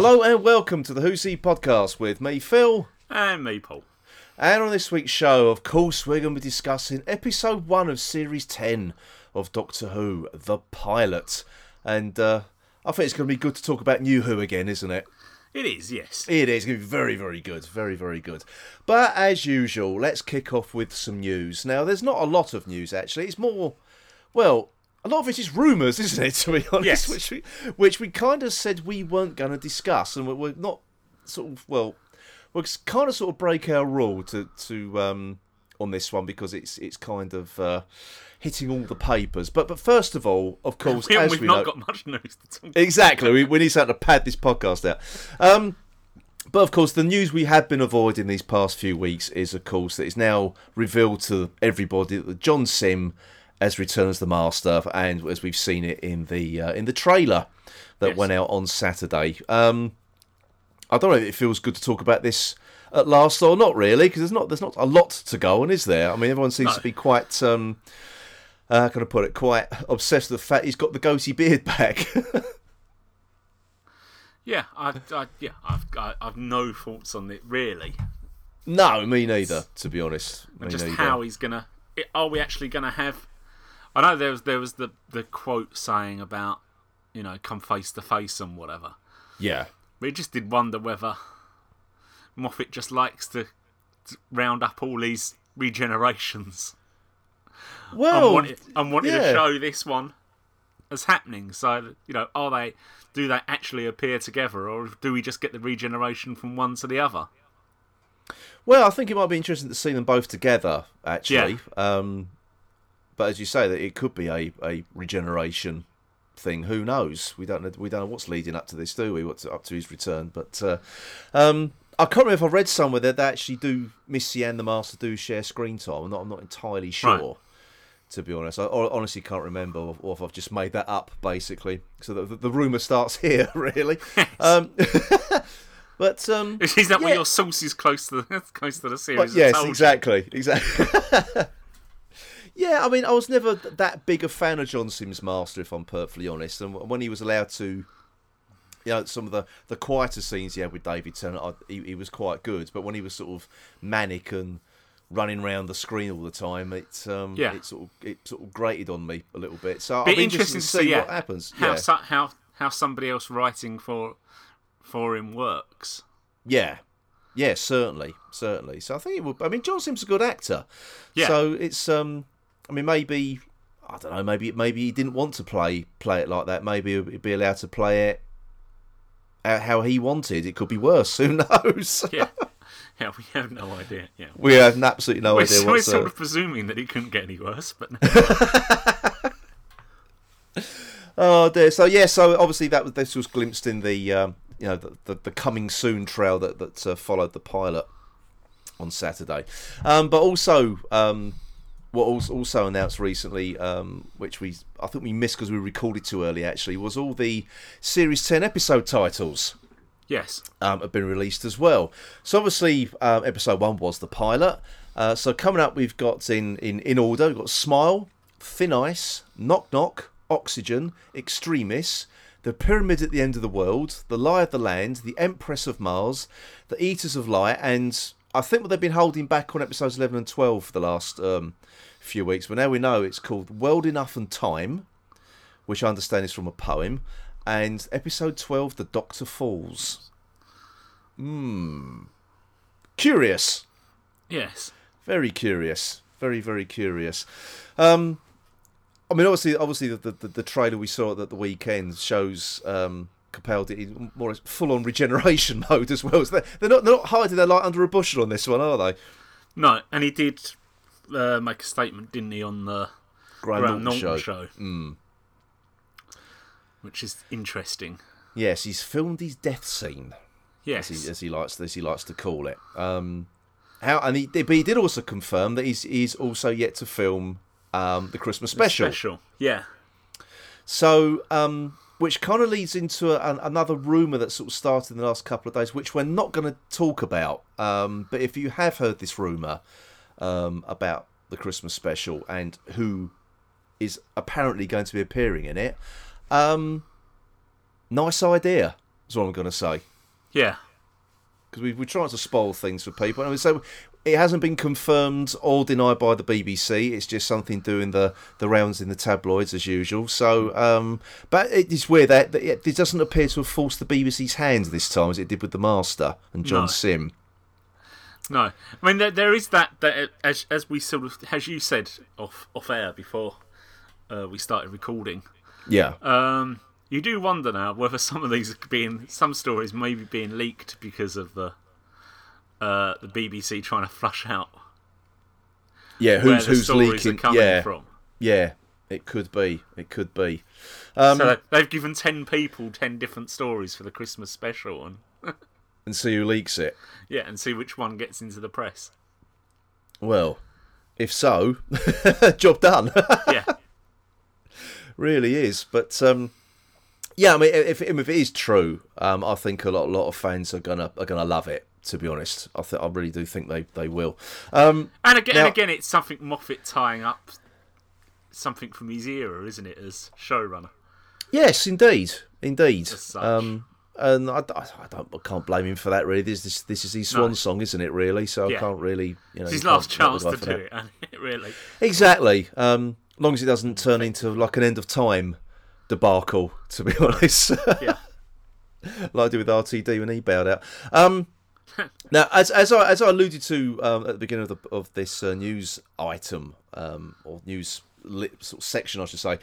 Hello and welcome to the Who See podcast with me, Phil. And me, Paul. And on this week's show, of course, we're going to be discussing episode one of series 10 of Doctor Who, The Pilot. And uh, I think it's going to be good to talk about New Who again, isn't it? It is, yes. It is going to be very, very good. Very, very good. But as usual, let's kick off with some news. Now, there's not a lot of news, actually. It's more, well, a lot of it is rumours, isn't it, to be honest? Yes. Which we, which we kind of said we weren't going to discuss. And we're- we're not sort of, well, we're kind of sort of break our rule to, to um, on this one because it's it's kind of uh, hitting all the papers. But but first of all, of course, We, as we've we not know, got much news to talk Exactly. We, we need something to pad this podcast out. Um, but of course, the news we have been avoiding these past few weeks is, of course, that it's now revealed to everybody that John Simm has returns as the Master, and as we've seen it in the uh, in the trailer that Yes. went out on Saturday. Um, I don't know if it feels good to talk about this at last or not, really, because there's not there's not a lot to go on, is there? I mean, everyone seems No. to be quite. Um, uh, how can I put it? Quite obsessed with the fact he's got the goatee beard back. Yeah, I, I, yeah, I've, I, I've no thoughts on it really, No, me neither. To be honest, me and just neither. how he's gonna. Are we actually gonna have? I know there was there was the the quote saying about you know come face to face and whatever. Yeah, We just did wonder whether Moffat just likes to, to round up all these regenerations well, wanted, and wanted yeah. to show this one as happening. So you know, are they? Do they actually appear together, or do we just get the regeneration from one to the other? well, I think it might be interesting to see them both together. Actually, um, but as you say, that it could be a, a regeneration thing. Who knows? We don't know. We don't know what's leading up to this, do we? What's up to his return? But uh, um, I can't remember if I read somewhere that they actually do Missy and the Master do share screen time. I'm not. I'm not entirely sure. Right. To be honest, I honestly can't remember, or if I've just made that up, basically. So the, the, the rumor starts here, really. Um, but um, Is that Yeah. where your source is close to the close to the series? but yes, told you? exactly, exactly. Yeah, I mean, I was never that big a fan of John Simm's Master, if I'm perfectly honest. And when he was allowed to, you know, some of the, the quieter scenes he had with David Tennant, I, he, he was quite good. But when he was sort of manic and running around the screen all the time, it um, Yeah. it sort of it sort of grated on me a little bit. So be interested to see see, what happens. How yeah. so, how how somebody else writing for for him works. Yeah, yeah, certainly, certainly. So I think it would. I mean, John Simm's a good actor. Yeah. So it's um, I mean, maybe I don't know. Maybe maybe he didn't want to play play it like that. Maybe he'd be allowed to play it how he wanted. It could be worse. Who knows? Yeah, yeah, we have no idea. Yeah, we have absolutely no we're, idea we're sort of presuming that it couldn't get any worse, but Oh dear. So yeah. So obviously that was this was glimpsed in the um, you know the, the the coming soon trail that that uh, followed the pilot on Saturday, um, but also um, what also announced recently, um, which we I think we missed because we recorded too early. Actually, was all the series ten episode titles yes, um, have been released as well. So obviously, um, episode one was the pilot. Uh, so coming up, we've got in, in in order. We've got Smile, Thin Ice, Knock Knock, Oxygen, Extremis, The Pyramid at the End of the World, The Lie of the Land, The Empress of Mars, The Eaters of Light, and I think what they've been holding back on episodes eleven and twelve for the last um, few weeks. But now we know it's called World Enough and Time, which I understand is from a poem, and episode twelve, The Doctor Falls. Hmm. Curious. yes, Very curious. Very, very curious. Um, I mean, obviously, obviously, the, the, the trailer we saw at the weekend shows um, Capaldi in more full on regeneration mode as well. So they're, not they're not hiding their light under a bushel on this one, are they? no, and he did uh, make a statement, didn't he, on the Graham Graham Norton show. show, which is interesting. Yes, he's filmed his death scene, Yes, as he, as he likes as he likes to call it. Um, how and he but he did also confirm that he's he's also yet to film um, the Christmas special. special. Yeah, So, um, which kind of leads into a, an, another rumor that sort of started in the last couple of days, which we're not going to talk about. Um, but if you have heard this rumor um, about the Christmas special and who is apparently going to be appearing in it, um, nice idea. Is what I'm going to say. Yeah. because we, we're trying to spoil things for people. And so it hasn't been confirmed or denied by the BBC. It's just something doing the, the rounds in the tabloids as usual. So, um, but it is weird that, it, it doesn't appear to have forced the BBC's hand this time as it did with the Master and John No. Simm. No, I mean there, there is that that as as we sort of as you said off off air before uh, we started recording. Yeah, Um, you do wonder now whether some of these are being some stories maybe being leaked because of the uh, the BBC trying to flush out yeah. where Who's the who's stories leaking? are coming Yeah, from. yeah. It could be. It could be. Um, So they- they've given ten people ten different stories for the Christmas special, and and see who leaks it. yeah, and see which one gets into the press. Well, if so, job done. Yeah, really is. But um, yeah, I mean, if, if it is true, um, I think a lot, a lot of fans are gonna are gonna love it. To be honest, I th- I really do think they they will. Um, and again, Now- and again, it's something Moffat tying up something from his era, isn't it, as showrunner? yes, indeed, indeed. Um, and I, I, don't, I can't blame him for that. Really, this this, this is his swan No. song, isn't it? Really, so Yeah. I can't really, you know, It's his last chance to do for it, really. Exactly. Um, as long as it doesn't turn into like an end of time debacle. To be honest. Yeah. like I did with RTD when he bowed out. Um, now, as as I as I alluded to um, at the beginning of the, of this uh, news item um, or news sort of section, I should say,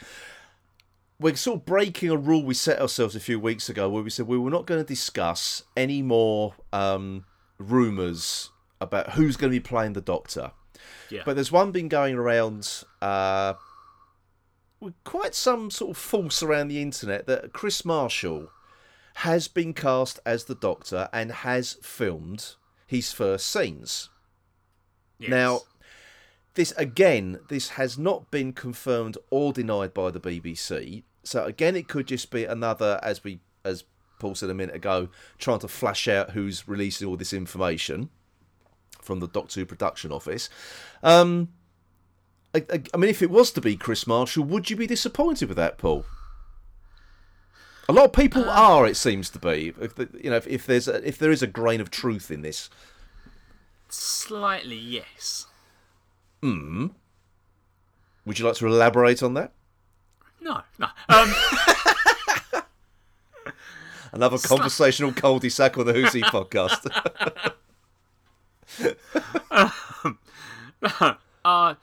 we're sort of breaking a rule we set ourselves a few weeks ago, where we said we were not going to discuss any more um, rumours about who's going to be playing the Doctor. Yeah. But there's one been going around uh, with quite some sort of force around the internet that Kris Marshall has been cast as the Doctor and has filmed his first scenes. Yes. Now, this again, this has not been confirmed or denied by the BBC. So again, it could just be another, as we as Paul said a minute ago, trying to flash out who's releasing all this information from the Doctor Who production office. Um, I, I, I mean, if it was to be Kris Marshall, would you be disappointed with that, Paul? A lot of people are. It seems to be. If the, you know, if, if there's a, if there is a grain of truth in this, slightly yes. Hmm. would you like to elaborate on that? No, no. Um, Another conversational cul-de-sac on the Who's He podcast. uh,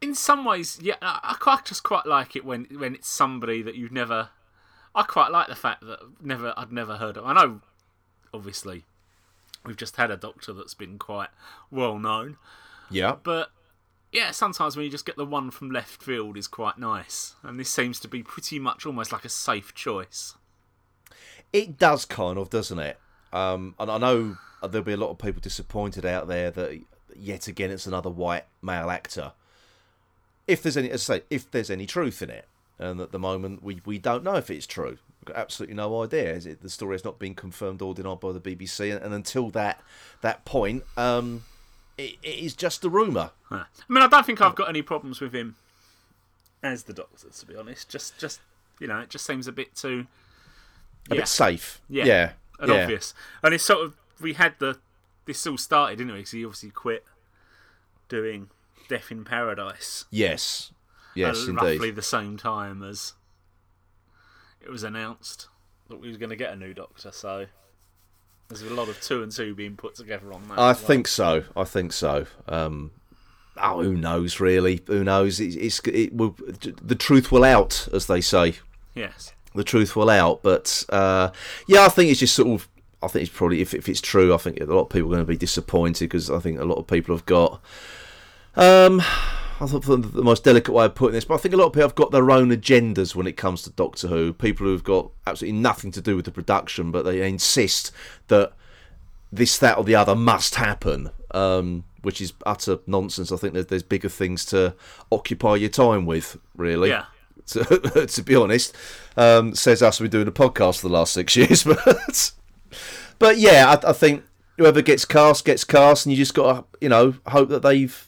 in some ways, yeah, I, I quite just quite like it when when it's somebody that you've never. I quite like the fact that never I'd never heard of. I know, obviously, we've just had a doctor that's been quite well known, yeah, but yeah, sometimes when you just get the one from left field is quite nice, and this seems to be pretty much almost like a safe choice. it does kind of, doesn't it? Um, and I know there'll be a lot of people disappointed out there that yet again it's another white male actor. If there's any, as I say, if there's any truth in it, and at the moment we, we don't know if it's true. We've got absolutely no idea. Is it the story has not been confirmed or denied by the BBC, and, and until that that point, um, it, it is just a rumor. Huh. I mean, I don't think I've got any problems with him as the Doctor, to be honest. Just, just you know, it just seems a bit too A Yeah. bit safe. Yeah. yeah, and yeah. obvious. And it's sort of we had the this all started, didn't we? Because he obviously quit doing Death in Paradise Yes, yes, at indeed. roughly the same time as it was announced that we were going to get a new Doctor. So there's a lot of two and two being put together on that. I well. think so. I think so. Um, oh, who knows? Really, who knows? It's, it's it will the truth will out, as they say. yes. The truth will out. But uh, yeah, I think it's just sort of. I think it's probably if if it's true, I think a lot of people are going to be disappointed because I think a lot of people have got. Um, I thought the the most delicate way of putting this, but I think a lot of people have got their own agendas when it comes to Doctor Who. People who've got absolutely nothing to do with the production, but they insist that this, that, or the other must happen, um, which is utter nonsense. I think there's, there's bigger things to occupy your time with, really. Yeah. To, to be honest, um, says us. We've been doing a podcast for the last six years, but but yeah, I, I think whoever gets cast gets cast, and you just got to you know hope that they've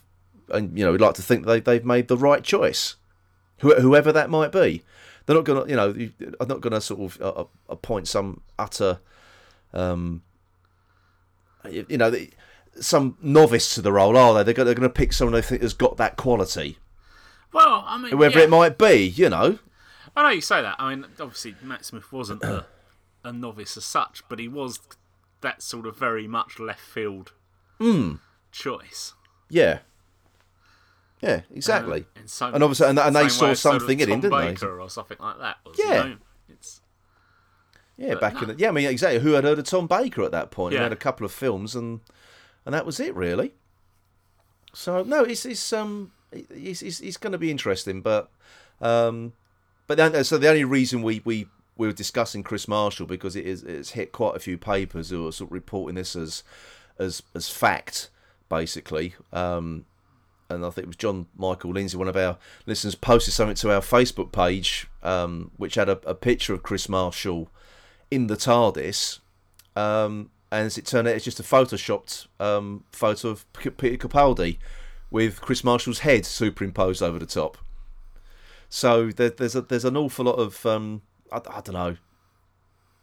and you know we'd like to think they they've made the right choice, Who, whoever that might be. They're not gonna you know are not gonna sort of uh, appoint some utter um, you know, some novice to the role, are they? They're going, they're to pick someone they think has got that quality, Well, I mean, whoever yeah. it might be. You know, I know you say that. I mean, obviously Matt Smith wasn't a, a novice as such, but he was that sort of very much left field Hmm. choice. yeah, yeah, exactly. And, so, And obviously- and- and they saw as sort of something in him, didn't they? Or something like that. Was, Yeah. You know, it's, Yeah, back no. in the yeah, I mean exactly. Who had heard of Tom Baker at that point? He had a couple of films, and and that was it really. So no, it's it's um it's it's, it's going to be interesting, but um but then so the only reason we we we were discussing Kris Marshall because it is it's hit quite a few papers who are sort of reporting this as as as fact basically. Um, and I think it was John Michael Lindsay, one of our listeners, posted something to our Facebook page, um, which had a, a picture of Kris Marshall in the TARDIS. Um, and as it turned out, it's just a photoshopped um, photo of Peter Capaldi with Kris Marshall's head superimposed over the top. So there, there's a, there's an awful lot of um, I, I don't know.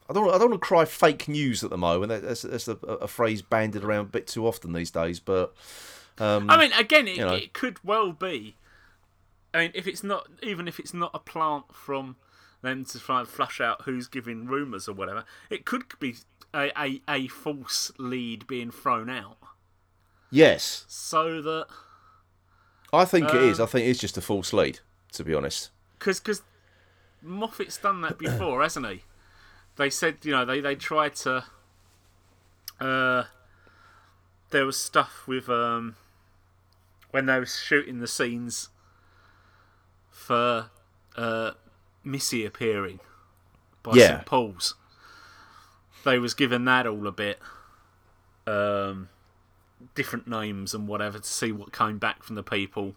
I don't I don't want to cry fake news at the moment. That's, that's a, a phrase bandied around a bit too often these days. But um, I mean, again, it, you know. it could well be. I mean, if it's not, even if it's not a plant from them to try and flush out who's giving rumours or whatever, it could be a, a, a false lead being thrown out yes, so that I think it is. Um, I think it's just a false lead, to be honest. because because Moffat's done that before, hasn't he? They said you know they they tried to. Uh, there was stuff with um when they were shooting the scenes for uh Missy appearing by Yeah. St Paul's. They was given that all a bit um different names and whatever to see what came back from the people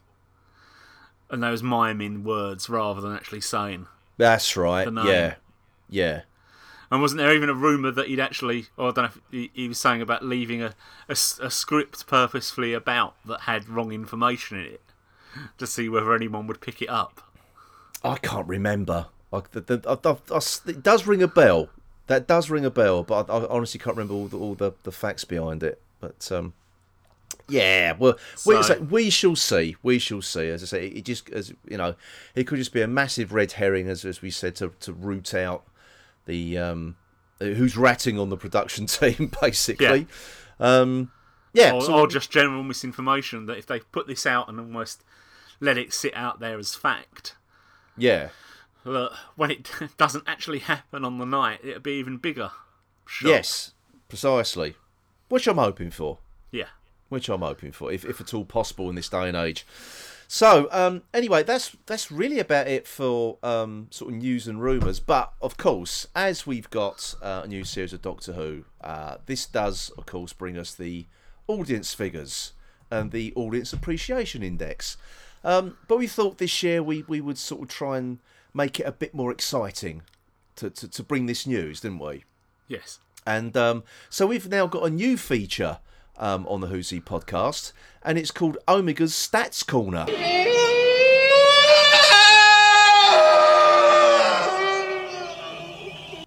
and they was miming words rather than actually saying. That's right. Yeah, yeah, And wasn't there even a rumor that he'd actually, or I don't know if he, he was saying about leaving a a script purposefully about that had wrong information in it to see whether anyone would pick it up. I can't remember. I, the, the, I, I- it does ring a bell. That does ring a bell, but I, I honestly can't remember all the, all the, the facts behind it. But um, yeah, well, we, So- we shall see. We shall see. As I say, it just as you know, it could just be a massive red herring, as as we said, to to root out the um, who's ratting on the production team, basically. Um, yeah, Or, so- or just general misinformation that if they put this out and almost let it sit out there as fact, yeah. that when it doesn't actually happen on the night, it'll be even bigger. Shock. Yes, precisely. Which I'm hoping for. Yeah. Which I'm hoping for, if, if at all possible in this day and age. So, um, anyway, that's that's really about it for um, sort of news and rumours. But of course, as we've got uh, a new series of Doctor Who, uh, this does, of course, bring us the audience figures and the audience appreciation index. Um, but we thought this year we, we would sort of try and make it a bit more exciting to, to, to bring this news, didn't we? Yes. And um, so we've now got a new feature um, on the Who's podcast, and it's called Omega's Stats Corner.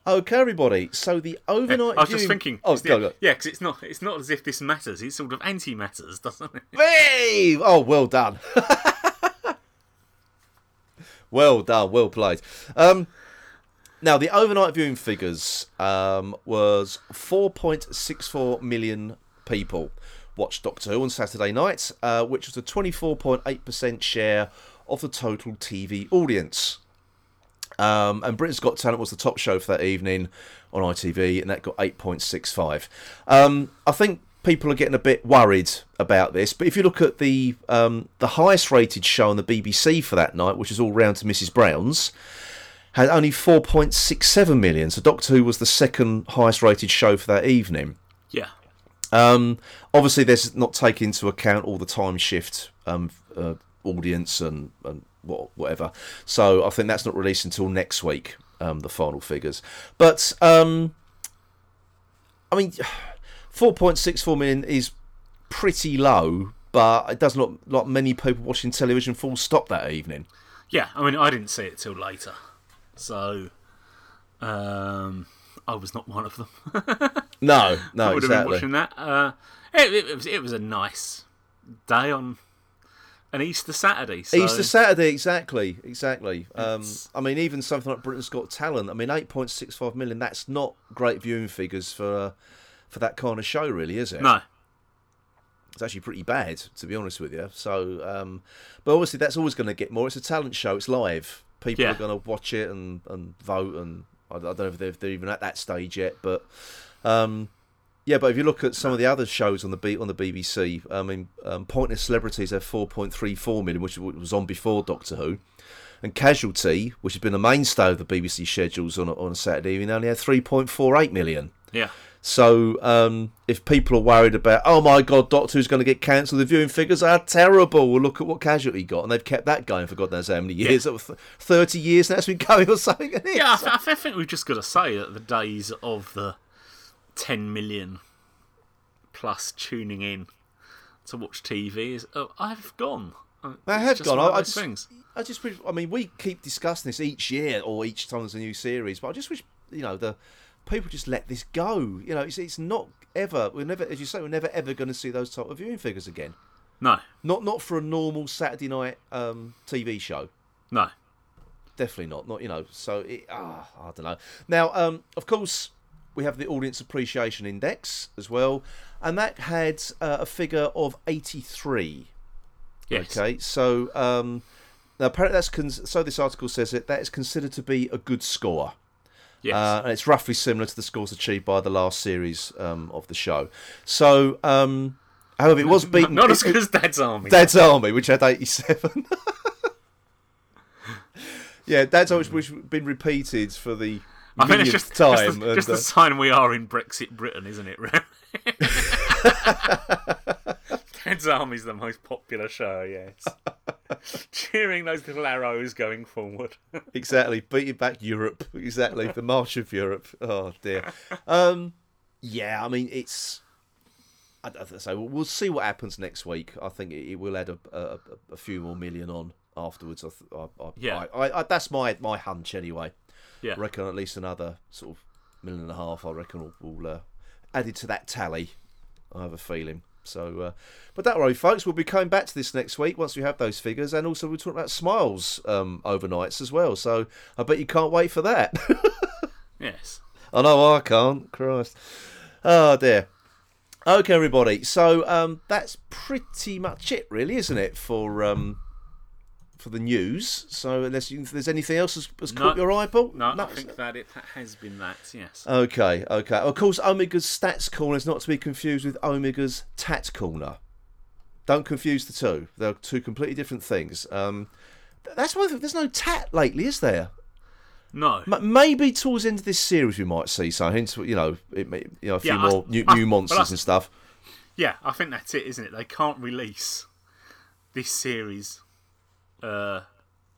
Okay, everybody. So the overnight. I was just viewing- thinking. Oh, it's the- go, go. yeah, because it's not it's not as if this matters. It sort of anti matters, doesn't it? Hey! Oh, well done. well done. Well played. Um, now, the overnight viewing figures um, was 4.64 million people watched Doctor Who on Saturday night, uh, which was a 24.8% share of the total TV audience. Um, and Britain's Got Talent was the top show for that evening on ITV, and that got 8.65. Um, I think people are getting a bit worried about this, but if you look at the um, the highest rated show on the BBC for that night, which is All Round to Mrs Brown's, had only 4.67 million. So Doctor Who was the second highest rated show for that evening. Um, obviously, there's not taking into account all the time shift um, uh, audience and, and what, whatever. So I think that's not released until next week. Um, the final figures, but um, I mean, 4.64 million is pretty low, but it does not like many people watching television. Full stop that evening. Yeah, I mean, I didn't see it till later, so um, I, was not one of them. No, no, I would have been exactly. watching that. Uh, it, it, was it was a nice day on an Easter Saturday. So Easter Saturday, exactly, exactly. Um, I mean, even something like Britain's Got Talent. I mean, eight point six five million. That's not great viewing figures for uh, for that kind of show, really, is it? no, It's actually pretty bad, to be honest with you. So, um, but obviously, that's always going to get more. It's a talent show. It's live. People Yeah. are going to watch it and, and vote, and I, I don't know if they're, they're even at that stage yet, but. Um, yeah, but if you look at some of the other shows on the on the BBC, I mean, um, Pointless Celebrities have 4.34 million, which was on before Doctor Who, and Casualty, which has been a mainstay of the BBC schedules on a, on a Saturday evening, only had 3.48 million. yeah, So um, if people are worried about, oh my God, Doctor Who's going to get cancelled, the viewing figures are terrible. Well, look at what Casualty got, and they've kept that going for God knows how many years. Th- Thirty years now it's been going or something. yeah. I, th- I think we've just got to say that the days of the 10 million plus tuning in to watch TV is oh, I've gone. Uh, They have gone. one of I- I just- things. I just wish. I mean, we keep discussing this each year or each time there's a new series, but I just wish you know the people just let this go. You know, it's it's not ever. We're never, as you say, we're never ever going to see those type of viewing figures again. No, Not not for a normal Saturday night um, TV show. no. Definitely not. Not you know. So it, ah, I don't know. Now, um, of course, we have the audience appreciation index as well, and that had uh, a figure of eighty three. Yes. Okay, so um, now apparently that's con- so. This article says it that is considered to be a good score, Yes. uh, and it's roughly similar to the scores achieved by the last series um, of the show. So, um, however, it was beaten. Not as good as Dad's Army. Dad's Army, which had 87. yeah, Dad's Army, which has been repeated for the I think it's just, time. just, the, and, just the uh, sign we are in Brexit Britain, isn't it? Dad's Army's the most popular show, yes. Cheering those little arrows going forward. exactly, beating back Europe. Exactly, the March of Europe. Oh dear. Um, yeah, I mean it's. I say we'll, we'll see what happens next week. I think it, it will add a, a, a few more million on afterwards. I, I, I, Yeah. I, I, I, that's my my hunch anyway. Yeah. I reckon at least another sort of million and a half. I reckon will, will uh, added to that tally. I have a feeling. So, uh, but that worry, folks. We'll be coming back to this next week once we have those figures, and also we're talking about Smiles um, overnights as well. So I bet you can't wait for that. Yes. I know I can't. Christ. Oh dear. Okay, everybody. So um, that's pretty much it, really, isn't it, for um, for the news? So unless you, there's anything else that's, that's caught your eye, Paul? No, I think that it has been that, yes. Okay, okay. Of course, Omega's Stats Corner is not to be confused with Omega's Tat Corner. Don't confuse the two. They're two completely different things. Um, that's why there's no tat lately, is there? No. Maybe towards the end of this series we might see some hints. You know, it may, you know a few Yeah, I- more new, I- new monsters I- and stuff. Yeah, I think that's it, isn't it? They can't release this series uh,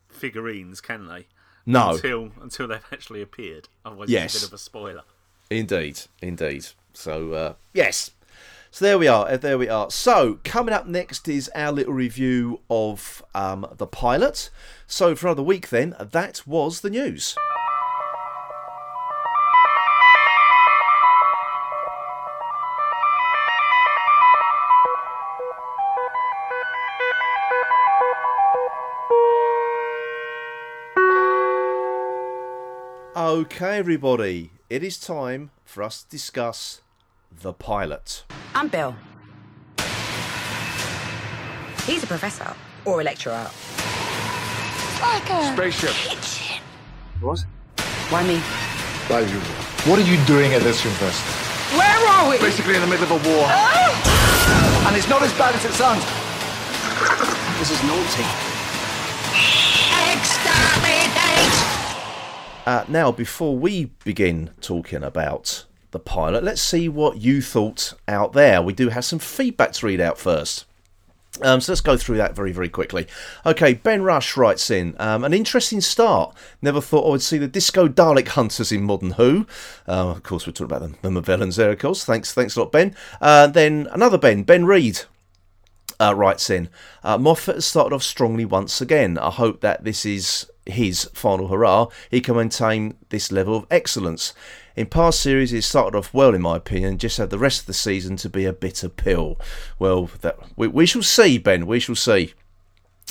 figurines, can they? No, Until until they've actually appeared. Otherwise, Yes. it's a bit of a spoiler. indeed, indeed. So uh, yes. So there we are. uh, There we are. So coming up next is our little review of um, the pilot. So for another week, then that was the news. Okay, everybody, it is time for us to discuss the pilot. I'm Bill. He's a professor or a lecturer. Like a Spaceship. kitchen. What? Why me? As usual. What are you doing at this university? Where are we? Basically in the middle of a war. Oh! And it's not as bad as it sounds. This is naughty. Uh, now, before we begin talking about the pilot, let's see what you thought out there. We do have some feedback to read out first. Um, so let's go through that very, very quickly. Okay, Ben Rush writes in um, an interesting start. Never thought I would see the Disco Dalek Hunters in Modern Who. Uh, of course, we're talking about the, the villains there, of course. Thanks, thanks a lot, Ben. Uh, then another Ben, Ben Reed, uh, writes in uh, Moffat has started off strongly once again. I hope that this is his final hurrah, he can maintain this level of excellence. In past series, it started off well, in my opinion, just had the rest of the season to be a bitter pill. Well, that we, we shall see, Ben. We shall see.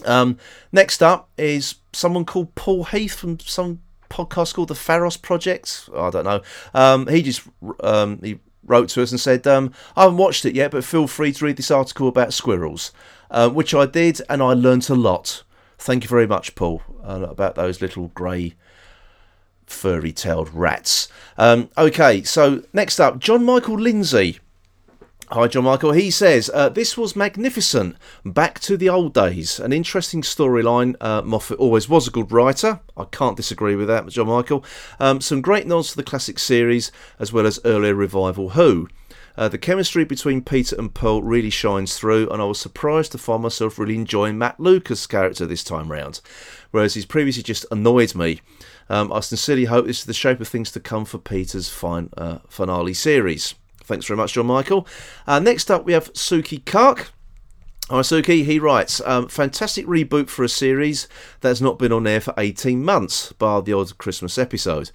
Um, next up is someone called Paul Heath from some podcast called the Pharos Project. I don't know. Um, he just um, he wrote to us and said, um, "I haven't watched it yet, but feel free to read this article about squirrels," uh, which I did, and I learnt a lot. Thank you very much, Paul, uh, about those little grey furry-tailed rats. Um, okay, so next up, John Michael Lindsay. Hi, John Michael. He says, uh, This was magnificent. Back to the old days. An interesting storyline. Uh, Moffat always was a good writer. I can't disagree with that, John Michael. Um, some great nods to the classic series, as well as earlier revival Who. Uh, the chemistry between Peter and Pearl really shines through, and I was surprised to find myself really enjoying Matt Lucas' character this time round, whereas he's previously just annoyed me. Um, I sincerely hope this is the shape of things to come for Peter's fine, uh, finale series. Thanks very much, John Michael. Uh, next up, we have Suki Kark. Suki. He writes, um, fantastic reboot for a series that's not been on air for 18 months, bar the odd Christmas episode.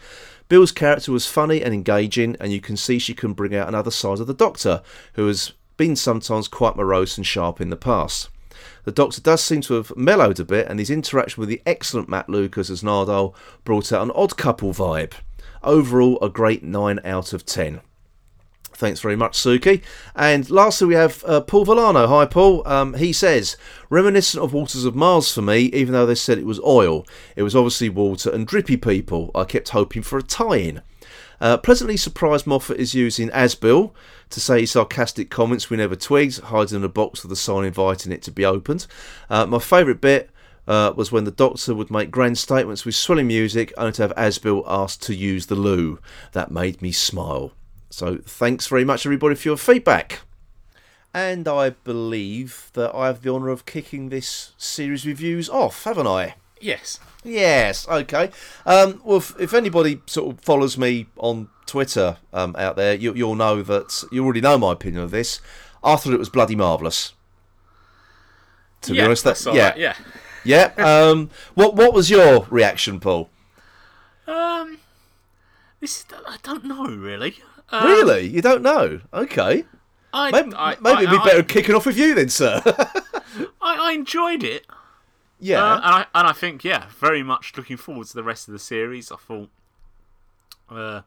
Bill's character was funny and engaging, and you can see she can bring out another side of the Doctor, who has been sometimes quite morose and sharp in the past. The Doctor does seem to have mellowed a bit, and his interaction with the excellent Matt Lucas as Nardole brought out an odd couple vibe. Overall, a great 9 out of 10. Thanks very much, Suki. And lastly, we have uh, Paul Villano. Hi, Paul. Um, he says, reminiscent of Waters of Mars for me, even though they said it was oil. It was obviously water and drippy people. I kept hoping for a tie in. Uh, pleasantly surprised Moffat is using Asbill to say sarcastic comments we never twigged, hiding in a box with a sign inviting it to be opened. Uh, my favourite bit uh, was when the Doctor would make grand statements with swelling music, only to have Asbill asked to use the loo. That made me smile. So thanks very much, everybody, for your feedback. And I believe that I have the honour of kicking this series reviews off, haven't I? Yes. Yes, okay. Um, well, if, if anybody sort of follows me on Twitter um, out there, you, you'll know that you already know my opinion of this. I thought it was bloody marvellous. To yeah, be honest, that's that, yeah, right, yeah. yeah. Um, what what was your reaction, Paul? Um, this is, I don't know really. Um, really, you don't know? Okay, I, maybe, I, maybe it'd be I- better I, kicking off with you then, sir. I, I enjoyed it. Yeah, Uh, and I and I think yeah, very much looking forward to the rest of the series. I thought uh,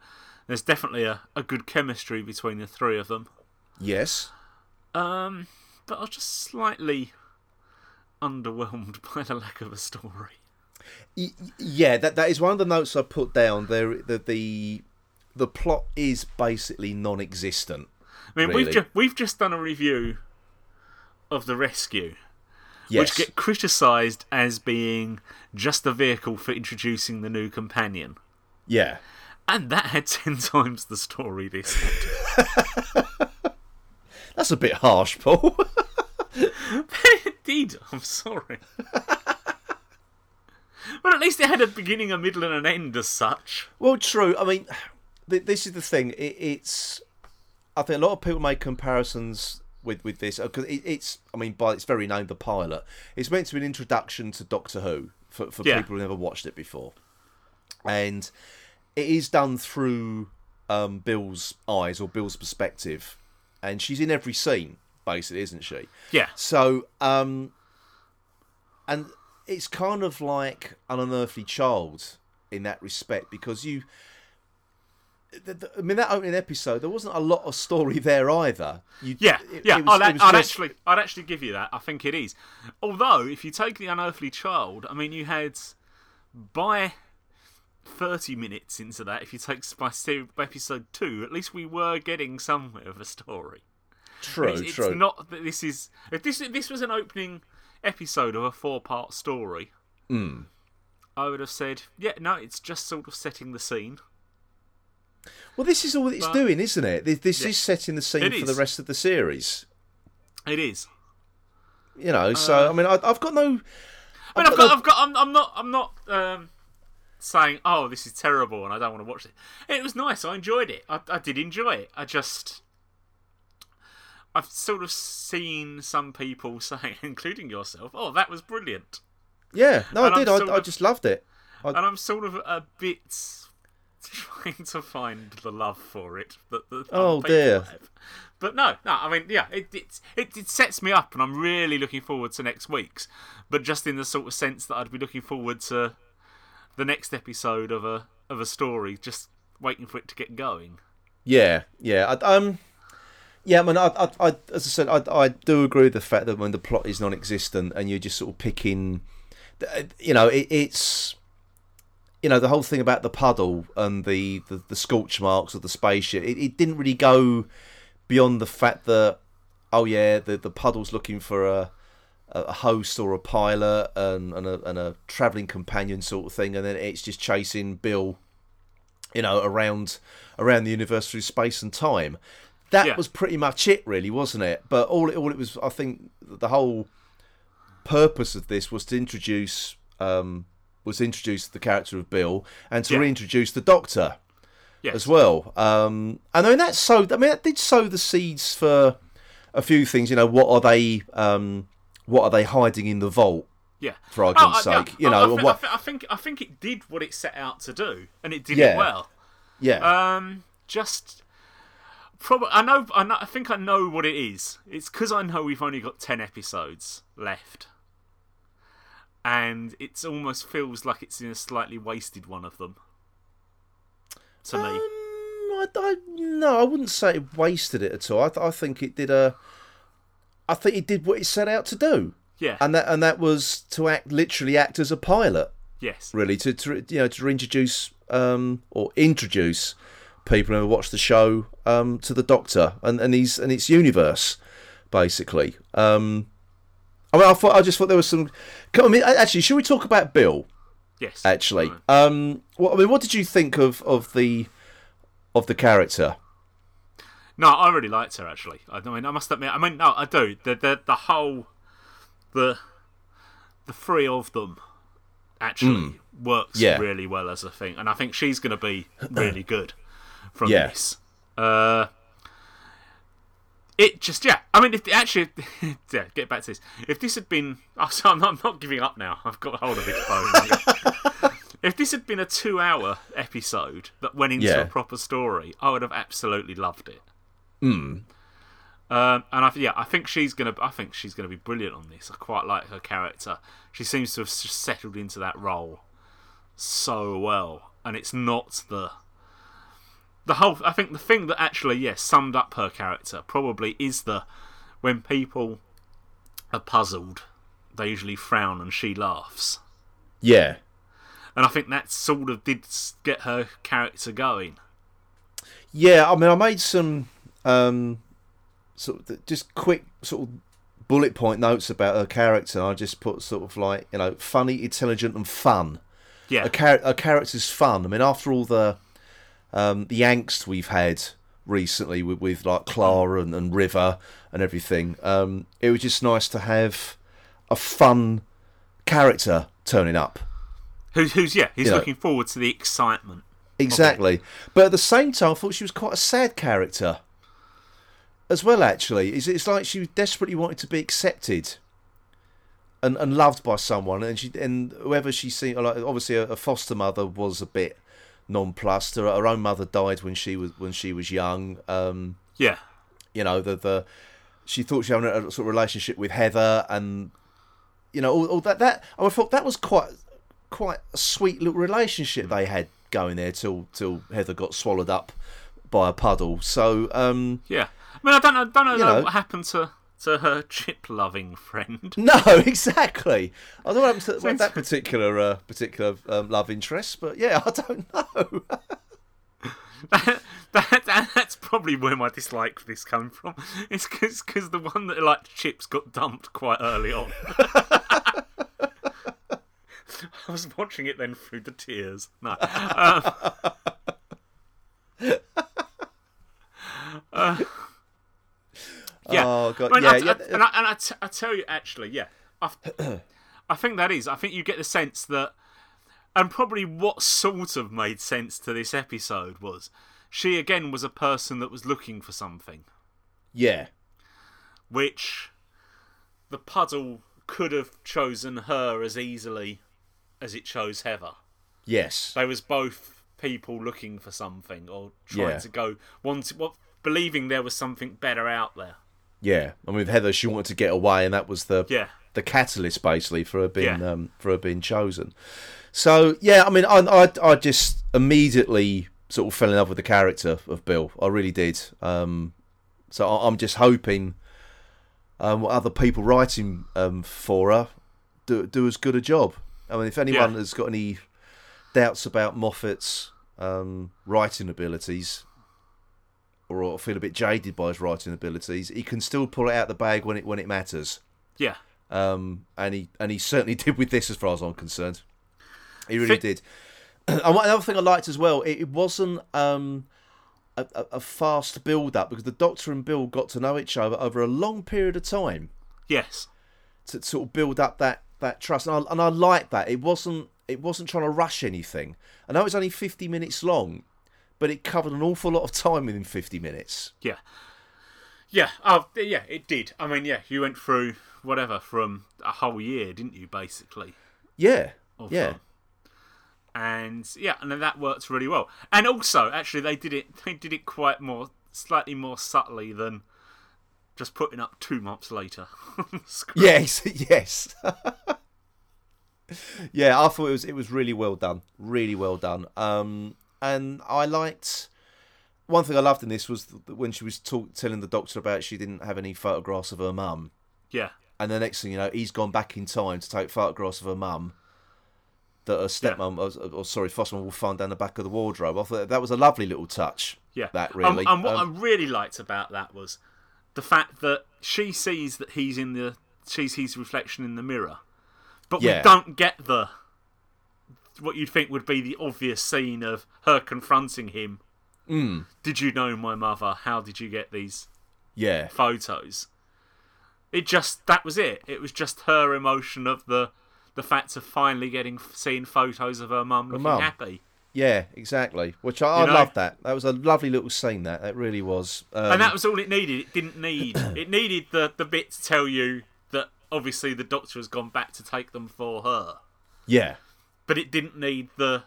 there's definitely a, a good chemistry between the three of them. yes. Um, but I was just slightly underwhelmed by the lack of a story. Yeah, that that is one of the notes I put down. There, the the the plot is basically non-existent. I mean, Really? we've just we've just done a review of the rescue, Yes, which get criticised as being just a vehicle for introducing the new companion, yeah. and that had ten times the story this had. That's a bit harsh, Paul. Indeed, I'm sorry. but at least it had a beginning, a middle, and an end as such. well, true. I mean, th- this is the thing. It, it's. I think a lot of people make comparisons with with this because it, it's. I mean, by its very name, the pilot. It's meant to be an introduction to Doctor Who for for Yeah. people who never watched it before, and it is done through um, Bill's eyes or Bill's perspective, and she's in every scene, basically, isn't she? Yeah, So, um, and it's kind of like an unearthly child in that respect because you. The, the, I mean, that opening episode, there wasn't a lot of story there either. You, yeah, it- yeah. it was- I'd, I'd just- actually, I'd actually give you that. I think it is. Although, if you take the unearthly child, I mean, you had by thirty minutes into that. If you take by by episode two, at least we were getting somewhere of a story. true, it's, it's true. not that this is if this if this was an opening episode of a four part story. Hmm. I would have said, yeah, no, it's just sort of setting the scene. Well, this is all it's But- doing, isn't it? This, this Yeah. is setting the scene for the rest of the series. It is. You know, so Uh, I mean, I, I've got no. I mean, I've I've got got, I've got, I'm, I'm not, I'm not um, saying, oh, this is terrible and I don't want to watch it. It was nice. I enjoyed it. I, I did enjoy it. I just, I've sort of seen some people saying, including yourself, oh, that was brilliant. Yeah, no, and I did. I, sort I just loved it. I- and I'm sort of a bit trying to find the love for it. That the Oh, dear. have. But no, no. I mean, yeah, it, it it it sets me up, and I'm really looking forward to next week's. But just in the sort of sense that I'd be looking forward to the next episode of a of a story, just waiting for it to get going. Yeah, yeah. I, um, yeah. I mean, I, I, I as I said, I, I do agree with the fact that when the plot is non-existent and you're just sort of picking, you know, it, it's, you know, the whole thing about the puddle and the the, the scorch marks of the spaceship. It, it didn't really go beyond the fact that, oh yeah, the the puddle's looking for a a host or a pilot and, and a and a traveling companion sort of thing, and then it's just chasing Bill you know, around around the universe through space and time. That Yeah. was pretty much it, really, wasn't it? But all it, all it was, I think, the whole purpose of this was to introduce um, was introduce the character of Bill and to Yeah. reintroduce the Doctor Yes. as well. Um, and I mean, that sowed. I mean, that did sow the seeds for a few things. You know, what are they? Um, what are they hiding in the vault? Yeah. For argument's I- sake, you know, I, what- I think I think it did what it set out to do, and it did Yeah. it well. Yeah, Um, just probably I know, I know I think I know what it is. It's because I know we've only got ten episodes left, and it almost feels like it's in a slightly wasted one of them. To me, Um, I, I, no, I wouldn't say it wasted it at all. I, I think it did a. I think it did what it set out to do, yeah, and that and that was to act literally act as a pilot, yes, really to, to you know to introduce um or introduce people who watch the show um to the Doctor and and his and its universe, basically. Um, I mean, I thought I just thought there was some. Come on, I mean, actually, should we talk about Bill? yes. Actually, Right. um, what I mean, what did you think of of the of the character? No, I really liked her actually. I mean, I must admit. I mean, no, I do. The the the whole the the three of them actually works Hmm. Yeah. really well as a thing, and I think she's going to be really good from Yeah. this. Uh, it just yeah. I mean, if actually yeah, get back to this. If this had been, oh, so I'm, not, I'm not giving up now. I've got hold of this phone. if this had been a two-hour episode that went into Yeah. a proper story, I would have absolutely loved it. Um, and I, yeah, I think she's gonna. I think she's gonna be brilliant on this. I quite like her character. She seems to have settled into that role so well, and it's not the the whole. I think the thing that actually, yes, summed up her character probably is the when people are puzzled, they usually frown and she laughs, Yeah, and I think that sort of did get her character going. Yeah, I mean, I made some um, sort of just quick sort of bullet point notes about her character. I just put sort of like you know, funny, intelligent, and fun. Yeah, A, char- a character's fun. I mean, after all the um, the angst we've had recently with, with like Clara and, and River and everything, um, it was just nice to have a fun character turning up. who's who's yeah, he's You know. looking forward to the excitement. Exactly. But at the same time, I thought she was quite a sad character as well, actually. It's, it's like she desperately wanted to be accepted and, and loved by someone. And she and whoever she seen, like, obviously, a, a foster mother was a bit nonplussed. Her, her own mother died when she was when she was young. Um, Yeah, you know, the, the she thought she had a, sort of relationship with Heather, and you know, all, all that. That I thought that was quite quite a sweet little relationship they had going there till till Heather got swallowed up by a puddle. So um, yeah. I mean, I don't know, don't know, know. what happened to to her chip loving friend. no, exactly. I don't know what happened to that particular uh, particular um, love interest, but yeah, I don't know. that, that, that's probably where my dislike for this came from. It's because the one that liked chips got dumped quite early on. I was watching it then through the tears. No. Um, uh, yeah. Oh god, I mean, yeah, I- yeah. I- and I, and I, t- I tell you, actually, yeah, I, I think that is. I think you get the sense that, and probably what sort of made sense to this episode was, she again was a person that was looking for something, yeah. which the puddle could have chosen her as easily as it chose Heather. Yes. They was both people looking for something or trying Yeah. to go, wanting, what, believing there was something better out there. Yeah. I mean, with Heather, she wanted to get away, and that was the Yeah. the catalyst basically for her being Yeah. um, for her being chosen. So yeah, I mean, I, I I just immediately sort of fell in love with the character of Bill. I really did. Um, so I, I'm just hoping um, other people writing um, for her do do as good a job. I mean, if anyone Yeah. has got any doubts about Moffat's um, writing abilities. Or, feel a bit jaded by his writing abilities, he can still pull it out the bag when it when it matters Yeah. um, and he and he certainly did with this, as far as I'm concerned. He really did. and another thing I liked as well, it, it wasn't um, a, a, a fast build up because the Doctor and Bill got to know each other over a long period of time Yes. to sort of build up that, that trust, and I, and I like that. It wasn't it wasn't trying to rush anything. I know it's only 50 minutes long, but it covered an awful lot of time within 50 minutes. Yeah. Yeah. Oh, yeah, it did. I mean, yeah, you went through whatever from a whole year, didn't you, basically? Yeah, of yeah. And yeah, and then that worked really well. And also, actually, they did it. They did it quite more, slightly more subtly than just putting up two months later. Yes, yes. yeah, I thought it was it was really well done, really well done. Um, and I liked one thing I loved in this was when she was talk, telling the doctor about she didn't have any photographs of her mum, yeah, and the next thing you know, he's gone back in time to take photographs of her mum. That her stepmom, or, or sorry, foster mum will find down the back of the wardrobe. I thought that was a lovely little touch. yeah. that Um, really. and what Um, I really liked about that was the fact that she sees that he's in the sees his reflection in the mirror, but Yeah. we don't get the what you'd think would be the obvious scene of her confronting him. Mm. Did you know my mother? How did you get these yeah, photos? It just that was it. It was just her emotion of the the fact of finally getting seeing photos of her mum looking mum. happy. yeah, exactly. Which I, I You know? loved that. That was a lovely little scene. That it really was. Um, and that was all it needed. It didn't need. it needed the the bit to tell you that obviously the doctor has gone back to take them for her, yeah, but it didn't need the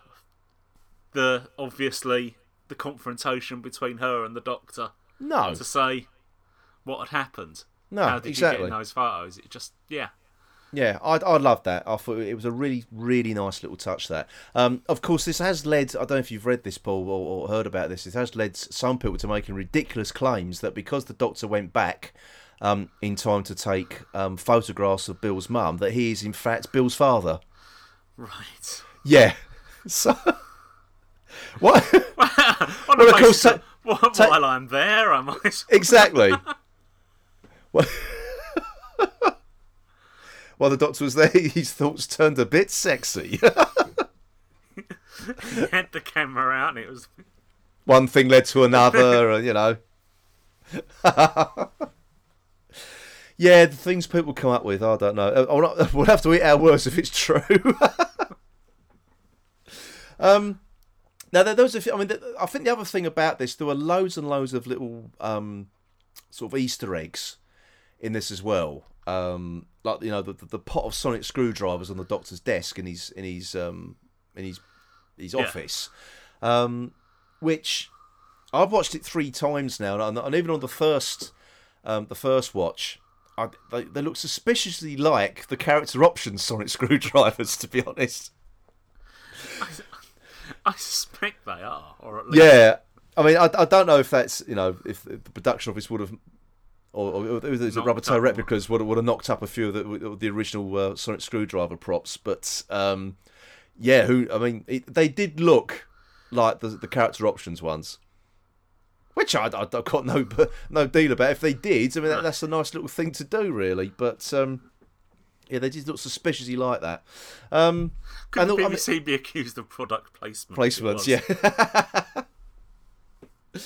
the obviously the confrontation between her and the doctor no, to say what had happened. no, How did you get in those photos? It just yeah. Yeah, I I loved that. I thought it was a really really nice little touch. That, um, of course, this has led. I don't know if you've read this, Paul, or, or heard about this. It has led some people to making ridiculous claims that because the Doctor went back um, in time to take um, photographs of Bill's mum, that he is in fact Bill's father. Right. Yeah. So what? Well, of course, ta- wh- ta- while I'm there, I might. exactly. Well, while the Doctor was there, his thoughts turned a bit sexy. He had the camera out, and it was one thing led to another, and, you know. Yeah, the things people come up with, I don't know. Uh, not- We'll have to eat our words if it's true. um, now there, was a few, I mean, I think the other thing about this, there were loads and loads of little um, sort of Easter eggs in this as well. Um, like you know, the, the, pot of sonic screwdrivers on the doctor's desk in his in his um, in his his Yeah. office, um, which I've watched it three times now, and, and even on the first um, the first watch, I, they, they look suspiciously like the character options sonic screwdrivers. To be honest, I suspect they are, or at least yeah. I mean, I, I don't know if that's you know if the production office would have. Or, or there's a Rubbertoe Replicas would have, would have knocked up a few of the, the original uh, Sonic Screwdriver props, but um, yeah, who I mean, it, they did look like the the character options ones, which I, I, have got no no deal about. If they did, I mean, that, that's a nice little thing to do, really. But um, yeah, they did look suspiciously like that. Um, Could the and I mean- be accused of product placement? placements, yeah.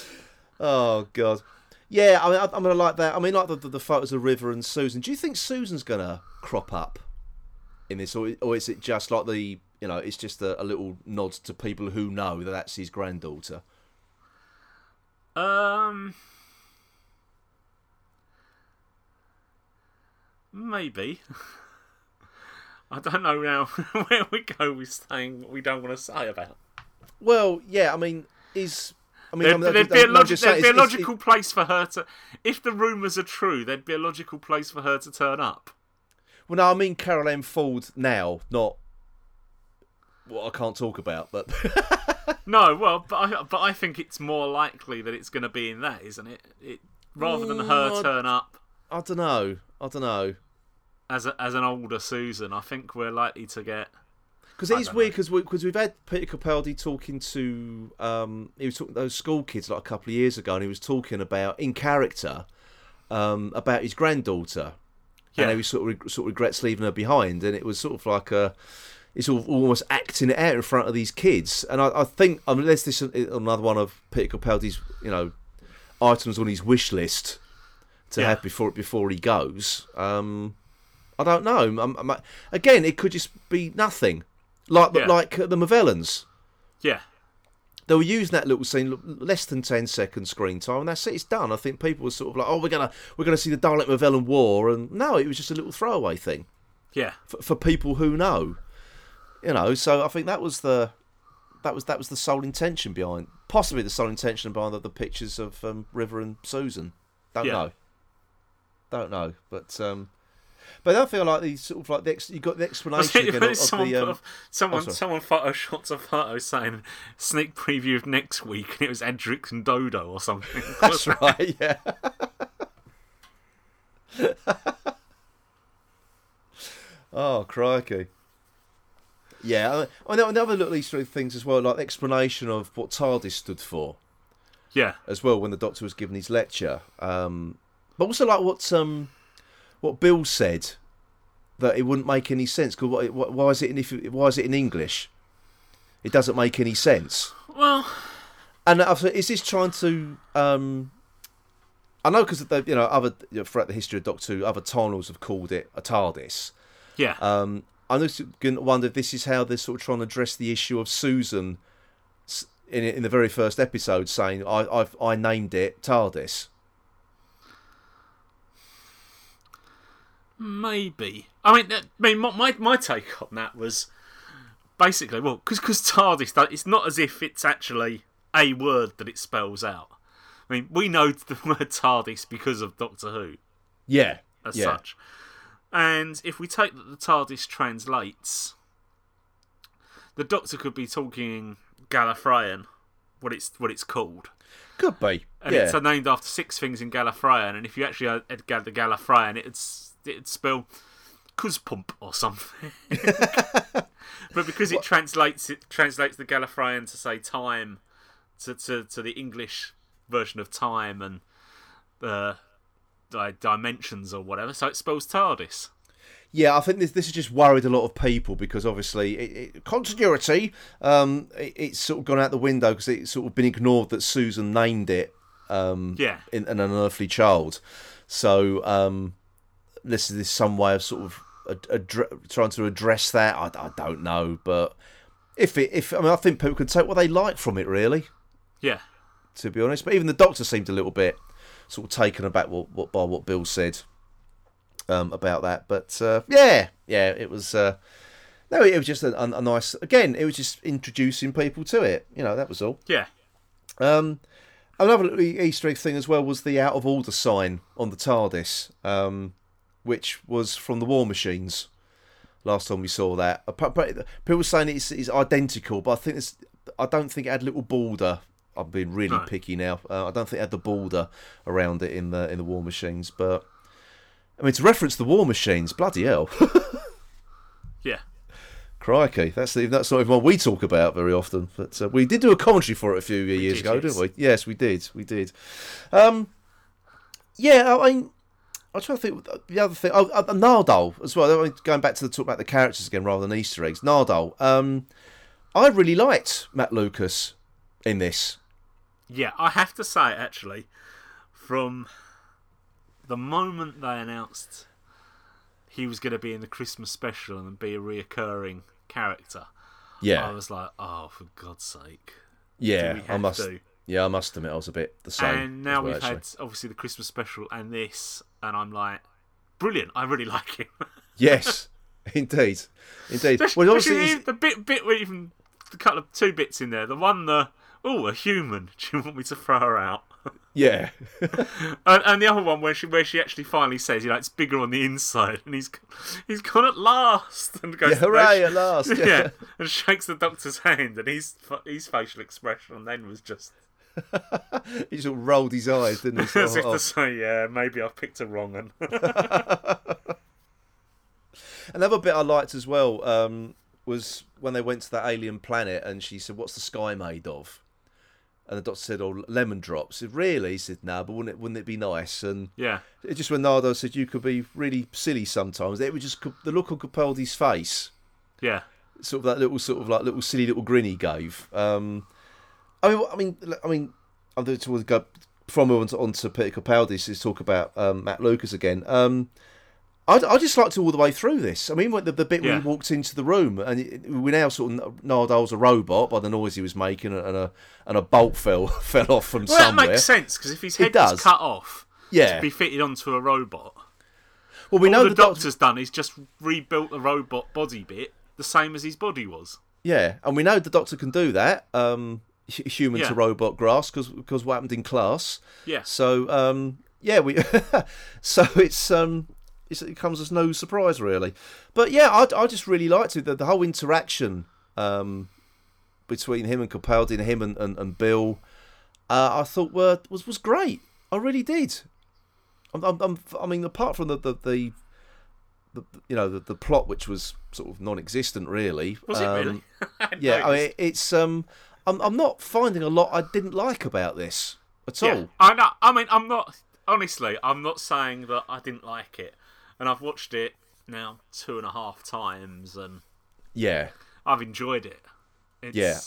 oh god, yeah. I mean, I- I'm gonna like that. I mean, like the, the, the photos of River and Susan. Do you think Susan's gonna crop up in this, or or is it just like the you know, it's just a, a little nod to people who know that that's his granddaughter? Um, maybe. I don't know now where we go with saying what we don't want to say about. Well, yeah, I mean, is I mean, There'd, there'd be a, just there'd saying, be a it's- it's- logical place for her to. If the rumours are true, there'd be a logical place for her to turn up. Well, no, I mean Carole Ann Ford now, not what I can't talk about. But No, well, but I, but I think it's more likely that it's going to be in that, isn't it? It rather than her Mm, turn up I don't know. I don't know as a, as an older Susan. I think we're likely to get. because it is weird because we, cause we've had Peter Capaldi talking to um, he was talking to those school kids like a couple of years ago, and he was talking about in character um, about his granddaughter. Yeah. and how he sort of reg- sort of regrets leaving her behind, and it was sort of like a, sort of almost acting it out in front of these kids, and I, I think I mean, unless this is another one of Peter Capaldi's, you know, items on his wish list to Yeah. have before before he goes. Um, I don't know. I'm, I'm- again, it could just be nothing, like Yeah. like the Movellans. Yeah, They were using that little scene less than 10 seconds screen time, and that's it. It's done. I think people were sort of like, "Oh, we're gonna we're gonna see the Dalek Movellan War," and no, it was just a little throwaway thing yeah, for, for people who know, you know. So I think that was the that was that was the sole intention behind, possibly the sole intention behind the, the pictures of um, River and Susan. Don't Yeah. know, don't know, but um, but I don't feel like the sort of like the ex, you got the explanation again of, someone, the um, a- someone, sorry. someone photoshopped a photo saying sneak preview of next week, and it was Edric and Dodo or something. That's right, yeah. oh, crikey. Yeah, I know another little Easter egg things as well, like the explanation of what TARDIS stood for yeah, as well when the Doctor was giving his lecture. Um, but also like what um, what Bill said that it wouldn't make any sense. Cause why, why is it in if, why is it in English? It doesn't make any sense. well, And I thought, is this trying to? Um, I know because you know other you know, throughout the history of Doctor Who, other Lords have called it a TARDIS. yeah, Um, I'm just going to wonder if this is how they're sort of trying to address the issue of Susan in in the very first episode, saying I I've, I named it TARDIS. maybe. I mean, that- I mean, my my, my take on that was basically well, because because TARDIS, it's not as if it's actually a word that it spells out. I mean, we know the word TARDIS because of Doctor Who. Yeah, as yeah. such. And if we take that the TARDIS translates, the Doctor could be talking Gallifreyan, what it's what it's called, Could be. and yeah. it's named after six things in Gallifreyan. And if you actually had the Gallifreyan, it'd it'd spell Kuzpump or something. but because it translates it translates the Gallifreyan to say time to to, to the English version of time and the di- dimensions or whatever, so it spells TARDIS. Yeah, I think this this has just worried a lot of people because obviously it, it, continuity. Um, it, it's sort of gone out the window because it's sort of been ignored that Susan named it. Um, Yeah. in, in an unearthly child. So um, this is this some way of sort of ad- addre- trying to address that. I, I don't know, but if it if I mean I think people can take what they like from it really. Yeah. To be honest, but even the doctor seemed a little bit sort of taken aback what, what by what Bill said um, about that. But uh, yeah, yeah, it was. Uh, no, it was just a, a, a nice. Again, it was just introducing people to it. You know, that was all. Yeah. Um, another Easter egg thing as well was the out of order sign on the TARDIS, um, which was from the War Machines. Last time we saw that, people were saying it's, it's identical, but I think it's. I don't think it had little border. I'm been really No. picky now. Uh, I don't think it had the border around it in the in the War Machines, but I mean to reference the War Machines, bloody hell. Yeah. Crikey, that's the, that's not even one we talk about very often. But uh, we did do a commentary for it a few years did, ago, yes. didn't we? Yes, we did. We did. Um, yeah, I mean, I'm trying to think. The other thing, oh, uh, Nardole as well. Going back to the talk about the characters again, rather than Easter eggs. Nardole. Um, I really liked Matt Lucas in this. Yeah, I have to say, actually, from the moment they announced he was going to be in the Christmas special and be a reoccurring character, yeah, I was like, oh, for God's sake. yeah. I must. to? Yeah, I must admit, I was a bit the same. and now well, we've actually. had, obviously, the Christmas special and this, and I'm like, brilliant. I really like him. Yes. Indeed, indeed. Especially, Well, obviously, the bit, bit even the couple of two bits in there. The one, the oh, a human. Do you want me to throw her out? yeah, And, and the other one where she where she actually finally says, you know, it's bigger on the inside, and he's he's gone at last, and goes, yeah, hooray at last. yeah. Yeah. and shakes the doctor's hand, and his his facial expression then was just he sort of rolled his eyes, didn't he? as Sort if of, to say, yeah, maybe I've picked a wrong one. Another bit I liked as well um, was when they went to that alien planet and she said, What's the sky made of? And the doctor said, Oh, lemon drops. Said, Really? He said, No, but wouldn't it, wouldn't it be nice? And yeah, it just when Nardole said, You could be really silly sometimes, it was just the look on Capaldi's face, yeah, sort of that little, sort of like little silly little grin he gave. Um, I mean, I mean, I mean, I'm going to go from on to, on to Peter Capaldi to talk about um, Matt Lucas again. Um, I, I just liked it all the way through this. I mean, the, the bit Yeah. when he walked into the room, and it, we now sort of Nardole's a robot by the noise he was making, and a and a bolt fell fell off from somewhere. well, somewhere. that makes sense because if his head was cut off Yeah. to be fitted onto a robot, well, we all know the, the doctor. doctor's done is just rebuilt the robot body bit the same as his body was. Yeah, and we know the doctor can do that. Um, human Yeah. to robot grass because because what happened in class. Yeah. So um, yeah, we so it's um, it's, it comes as no surprise really. But yeah, I, I just really liked it. The, the whole interaction um, between him and Capaldi and him and, and, and Bill, uh, I thought were was was great. I really did. I'm, I'm, I'm, I mean, apart from the the, the, the you know the, the plot, which was sort of non-existent, really. Was it um, really? hadn't yeah, I mean, it's um, I'm I'm not finding a lot I didn't like about this at all. I know. I mean, I'm not honestly. I'm not saying that I didn't like it, and I've watched it now two and a half times, and Yeah, I've enjoyed it. It's, Yeah.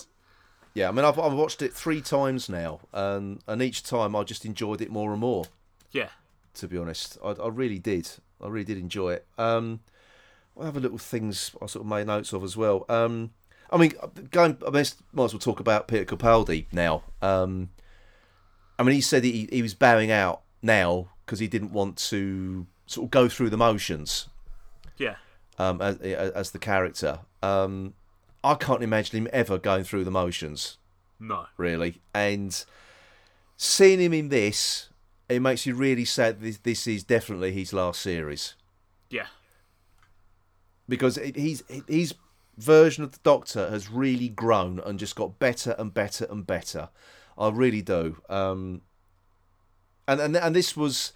yeah. I mean, I've I've watched it three times now, and and each time I just enjoyed it more and more. yeah, To be honest, I, I really did. I really did enjoy it. Um, what other little things I sort of made notes of as well. Um, I mean, going. I mean, might as well talk about Peter Capaldi now. Um, I mean, he said he he was bowing out now because he didn't want to sort of go through the motions. yeah. um, as, as the character. Um, I can't imagine him ever going through the motions, No. really. And seeing him in this, it makes you really sad. This, this is definitely his last series Yeah. because it, he's his version of the Doctor has really grown and just got better and better and better. I really do. Um, and and and this was.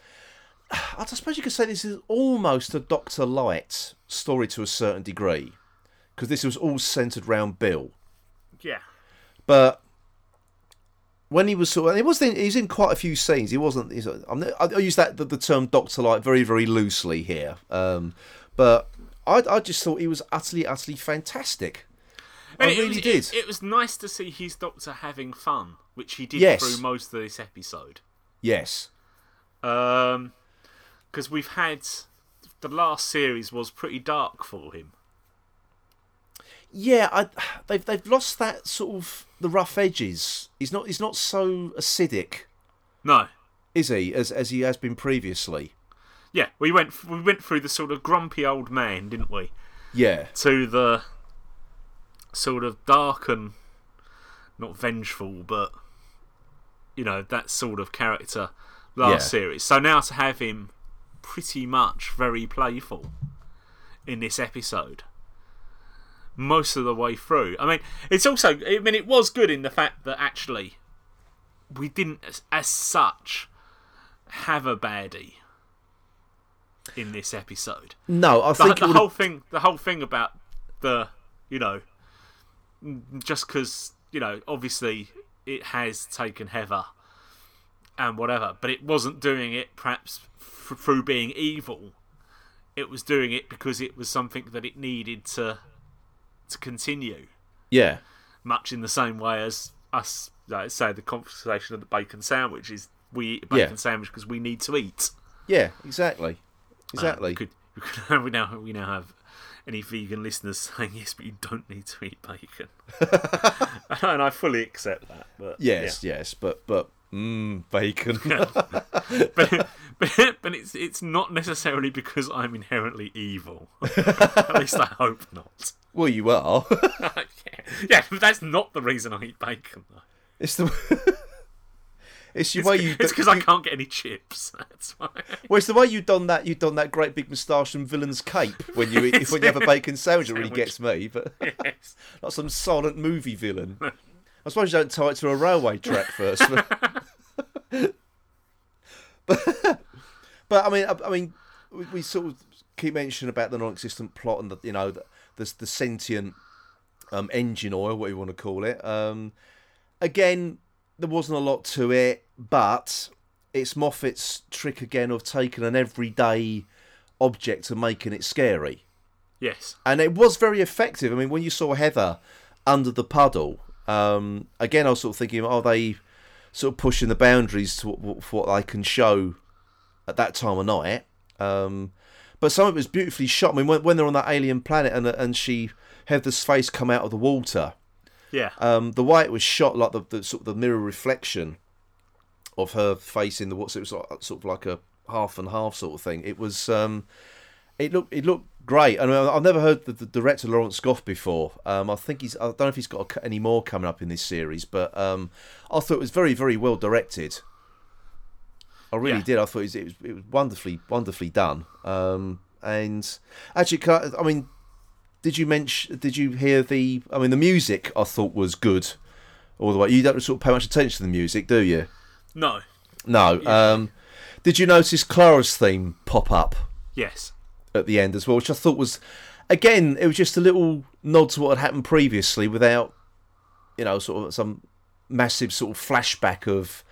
I suppose you could say this is almost a Doctor Light story to a certain degree, because this was all centered around Bill. Yeah. But when he was sort of, he was in, he's in quite a few scenes. He wasn't. He's, I'm, I use that the, the term Doctor Light very very loosely here. Um, but I I just thought he was utterly utterly fantastic. I it really did. It, it was nice to see his doctor having fun, which he did Yes. through most of this episode. yes. Um, because we've had the last series was pretty dark for him. Yeah, I, they've they've lost that sort of the rough edges. He's not he's not so acidic, No. is he? As as he has been previously. Yeah, we went we went through the sort of grumpy old man, didn't we? Yeah, To the sort of dark and not vengeful, but you know that sort of character last Yeah. series. So now to have him pretty much very playful in this episode most of the way through. I mean, it's also I mean it was good in the fact that actually we didn't as, as such have a baddie in this episode no, I think the it whole thing the whole thing about the you know just because you know obviously it has taken heather and whatever but it wasn't doing it perhaps f- through being evil it was doing it because it was something that it needed to to continue yeah, much in the same way as us like, say the conversation of the bacon sandwich is we eat a bacon Yeah. sandwich because we need to eat yeah, exactly, uh, exactly. we, could, we, could, we now we now have any vegan listeners saying yes, but you don't need to eat bacon, and I fully accept that. But Yes, yes, but but Mm, bacon. but, but but it's it's not necessarily because I'm inherently evil. At least I hope not. well, you are. yeah, yeah, but that's not the reason I eat bacon. Though. it's the. it's the It's way you. because I can't get any chips. That's why. Well, it's the way you've done that. You've done that great big moustache and villain's cape when you eat, when you have a bacon sandwich. It really gets me, but yes. like some silent movie villain. I suppose you don't tie it to a railway track first. But, but, but I mean, I, I mean, we, we sort of keep mentioning about the non-existent plot and the you know the the, the sentient um, engine oil, what you want to call it. Um, again, there wasn't a lot to it, but it's Moffat's trick again of taking an everyday object and making it scary Yes. and it was very effective. I mean, when you saw Heather under the puddle, um, again, I was sort of thinking, are they sort of pushing the boundaries to what, for what they can show at that time of night? Um, but some of it was beautifully shot. I mean, when, when they're on that alien planet and and she Heather's face come out of the water, Yeah. um, the way it was shot, like the, the sort of the mirror reflection of her face in the what's it was like, sort of like a half and half sort of thing. It was um, it looked it looked great. I- I've never heard the, the director Lawrence Gough before. Um, I think he's I don't know if he's got any more coming up in this series, but um, I thought it was very very well directed. I really Yeah. did. I thought it was, it was it was wonderfully wonderfully done. Um, and actually, I I mean, did you mention? Did you hear the? I mean, the music I thought was good all the way. You don't sort of pay much attention to the music, do you? no. No. Um, did you notice Clara's theme pop up Yes. At the end as well, which I thought was, again, it was just a little nod to what had happened previously, without, you know, sort of some massive sort of flashback of,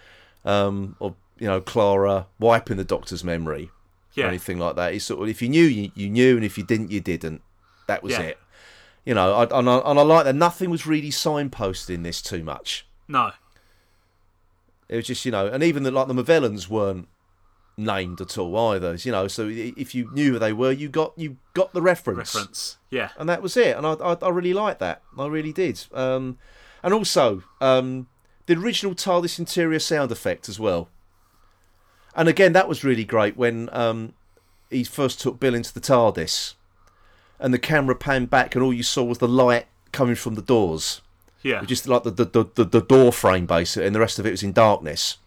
um, of you know, Clara wiping the Doctor's memory Yeah. or anything like that. It's sort of if you knew, you, you knew, and if you didn't, you didn't. That was Yeah. it. You know, I, and, I, and I like that. Nothing was really signposting this too much. No. It was just, you know, and even the, like the Movellans weren't named at all either. You know, so if you knew who they were, you got you got the reference, Reference. Yeah. and that was it. And I I, I really liked that. I really did. Um, and also um, the original TARDIS interior sound effect as well. And again, that was really great when um, he first took Bill into the TARDIS, and the camera panned back, and all you saw was the light coming from the doors Yeah. just like the the, the, the, the door frame basically, and the rest of it was in darkness.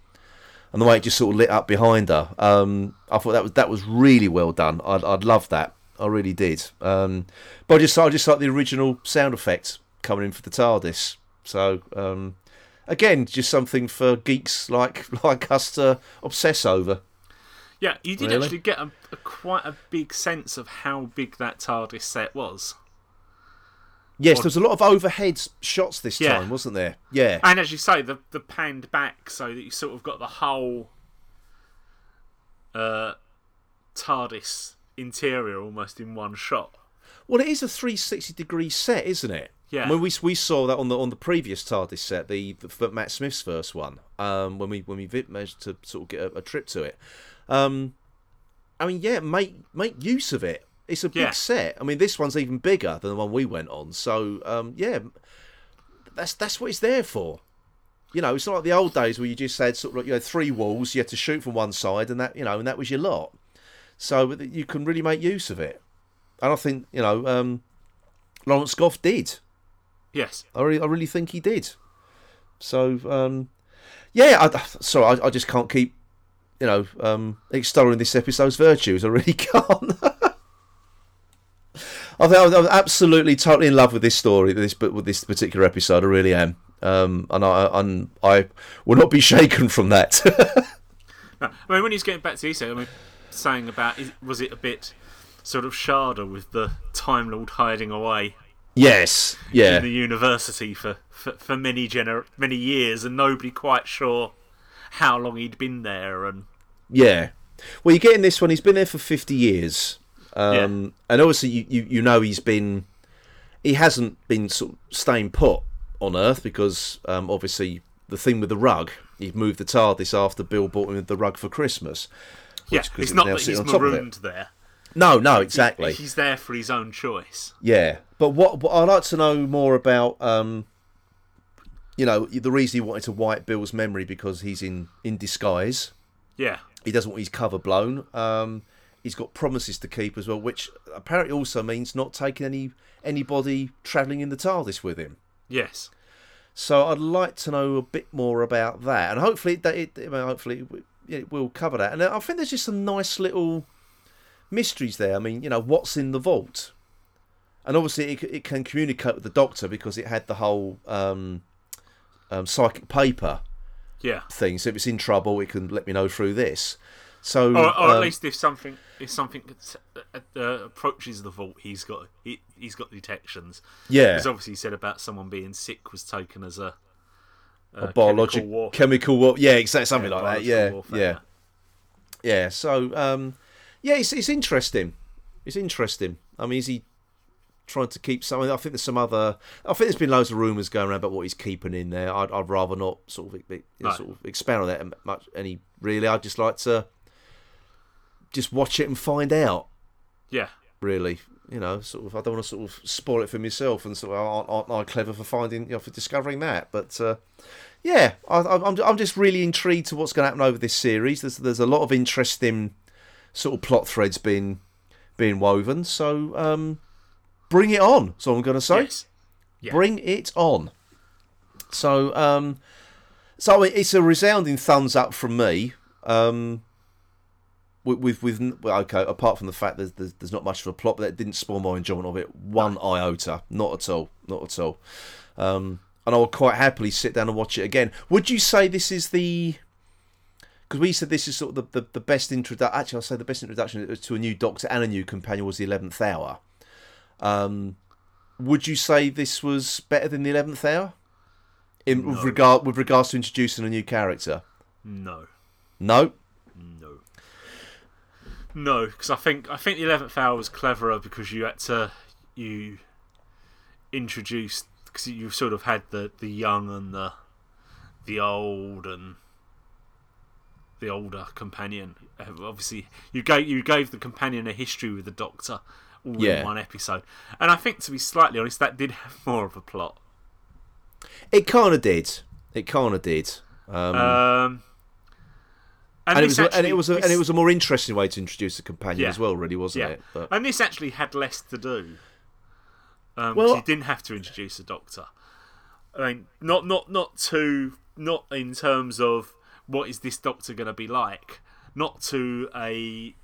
And the way it just sort of lit up behind her, um, I thought that was that was really well done. I'd I'd love that. I really did. Um, but I just I just like the original sound effect coming in for the TARDIS. So um, again, just something for geeks like like us to obsess over. Yeah, you did Really? actually get a, a quite a big sense of how big that TARDIS set was. Yes, there was a lot of overhead shots this Yeah. time, wasn't there? Yeah, And as you say, the the panned back so that you sort of got the whole uh, TARDIS interior almost in one shot. Well, it is a 360 degree set, isn't it? Yeah. I mean, we we saw that on the on the previous TARDIS set, the, the Matt Smith's first one, um, when we when we managed to sort of get a, a trip to it. Um, I mean, yeah, make make use of it. It's a big Yeah. set. I mean, this one's even bigger than the one we went on. So, um, yeah, that's that's what it's there for. You know, it's not like the old days where you just had sort of like, you know three walls, you had to shoot from one side, and that you know, and that was your lot. So you can really make use of it. And I think you know um, Lawrence Gough did. Yes. I really, I really think he did. So um, yeah, I, sorry, I, I just can't keep you know um, extolling this episode's virtues. I really can't. I I'm absolutely totally in love with this story, this but with this particular episode. I really am, um, and I and I will not be shaken from that. I mean, when he's getting back to Issa, I mean, saying about was it a bit sort of Shada with the Time Lord hiding away yes, yeah, in the university for, for, for many gener- many years and nobody quite sure how long he'd been there and Yeah. Well, you get in this one. He's been there for fifty years, um, and obviously you, you you know he's been he hasn't been sort of staying put on Earth because um, obviously the thing with the rug. He moved the TARDIS after Bill bought him the rug for Christmas. yeah, it's not that he's marooned there. No, no, exactly. He's there for his own choice. Yeah, but what, what I'd like to know more about um, you know, the reason he wanted to wipe Bill's memory because he's in in disguise. Yeah. He doesn't want his cover blown. Um, he's got promises to keep as well, which apparently also means not taking any anybody travelling in the TARDIS with him. Yes. So I'd like to know a bit more about that, and hopefully that it, hopefully it, it will cover that. And I think there's just some nice little mysteries there. I mean, you know, what's in the vault, and obviously it, it can communicate with the Doctor because it had the whole um, um, psychic paper Yeah. thing. So if it's in trouble, it can let me know through this. So Or, or at um, least if something if something uh, uh, approaches the vault, he's got he, he's got detections. yeah, Because obviously he said about someone being sick was taken as a, a biological chemical war. chemical war. Yeah, exactly something Yeah, like that. Yeah, warfare, yeah, yeah. So um, yeah, it's it's interesting. It's interesting. I mean, is he trying to keep something? I think there's some other. I think there's been loads of rumours going around about what he's keeping in there. I'd, I'd rather not sort of, you know, No. sort of expound on that much. Any really, I'd just like to just watch it and find out. Yeah. really. You know, sort of. I don't want to sort of spoil it for myself, and sort of aren't, aren't I clever for finding, you know, for discovering that? But uh, yeah, I, I- I'm I'm just really intrigued to what's going to happen over this series. There's there's a lot of interesting sort of plot threads being being woven. So um, bring it on. So I'm going to say. Yes. Yeah. Bring it on. So um, so it's a resounding thumbs up from me. Um, with with, okay, apart from the fact that there's, there's not much of a plot, but that didn't spoil my enjoyment of it one iota, not at all, not at all. Um, and I will quite happily sit down and watch it again. Would you say this is the? Because we said this is sort of the, the, the best introduction. Actually, I'll say the best introduction to a new Doctor and a new companion was the Eleventh Hour. Um, would you say this was better than the Eleventh Hour? In with regard with regards to introducing a new character. No. No. No. No, because I think I think the eleventh hour was cleverer because you had to you introduced because you sort of had the the young and the the old and the older companion. Obviously, you gave you gave the companion a history with the Doctor all Yeah. in one episode, and I think to be slightly honest, that did have more of a plot. It kind of did. It kind of did. Um, Um, and, it was, a, and it was, a, and it was a more interesting way to introduce a companion Yeah. as well, really, wasn't yeah. it? But And this actually had less to do. Um, Well- you didn't have to introduce a doctor. I mean, not not not to not in terms of what is this doctor going to be like, not to a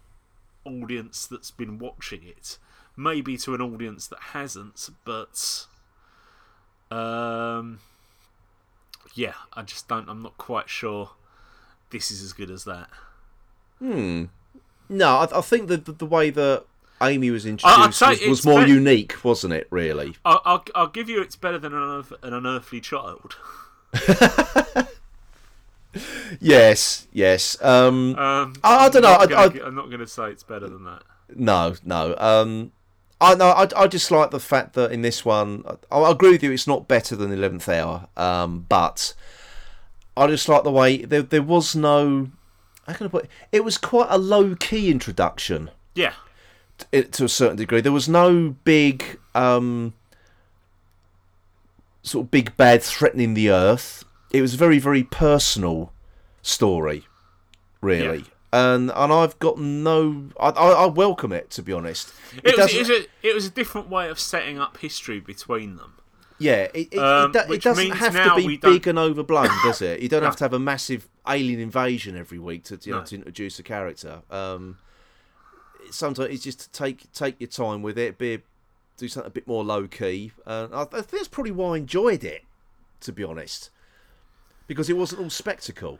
audience that's been watching it, maybe to an audience that hasn't, but um, yeah, I just don't. I'm not quite sure. This is as good as that. no, I, I think the, the the way that Amy was introduced was, was more unique, wasn't it? Really. I'll, I'll, I'll give you it's better than an, unearth, an unearthly child. Yes, yes. Um, Um, I- I dunno, not I- gonna I- I'm not going to say it's better than that. no, no. Um, I know. I, I just like the fact that in this one, I, I agree with you. It's not better than Eleventh Hour, um, but I just like the way there there was no. How can I put? It, it was quite a low key introduction. Yeah, it, to a certain degree. There was no big, um, sort of big bad threatening the earth. It was a very, very personal story, really. Yeah. And and I've got no, I, I, I welcome it to be honest. it, was, doesn't- it, was a, it was a different way of setting up history between them. Yeah, it, it, Um, it, it doesn't have to be big and overblown, does it? You don't have to have a massive alien invasion every week to you know, No. to introduce a character. Um, sometimes it's just to take take your time with it, be do something a bit more low key. Uh, I, I think that's probably why I enjoyed it, to be honest, because it wasn't all spectacle.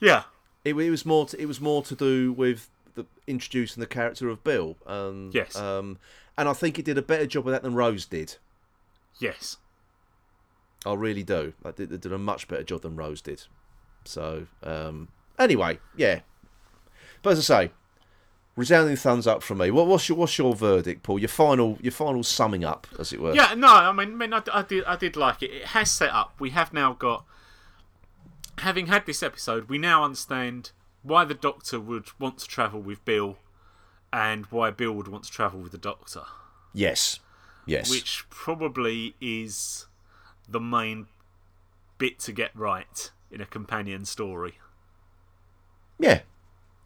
Yeah, It, it was more. To, it was more to do with the introducing the character of Bill. Um, Yes. Um, and I think it did a better job of that than Rose did. yes. I really do. I did, they did a much better job than Rose did. So, um, anyway, yeah. But as I say, resounding thumbs up from me. What, what's your what's your verdict, Paul? Your final your final summing up, as it were. Yeah, no, I mean, I, mean, I, I did, I did like it. It has set up. We have now got, having had this episode, we now understand why the Doctor would want to travel with Bill, and why Bill would want to travel with the Doctor. Yes. Yes. which probably is the main bit to get right in a companion story. Yeah,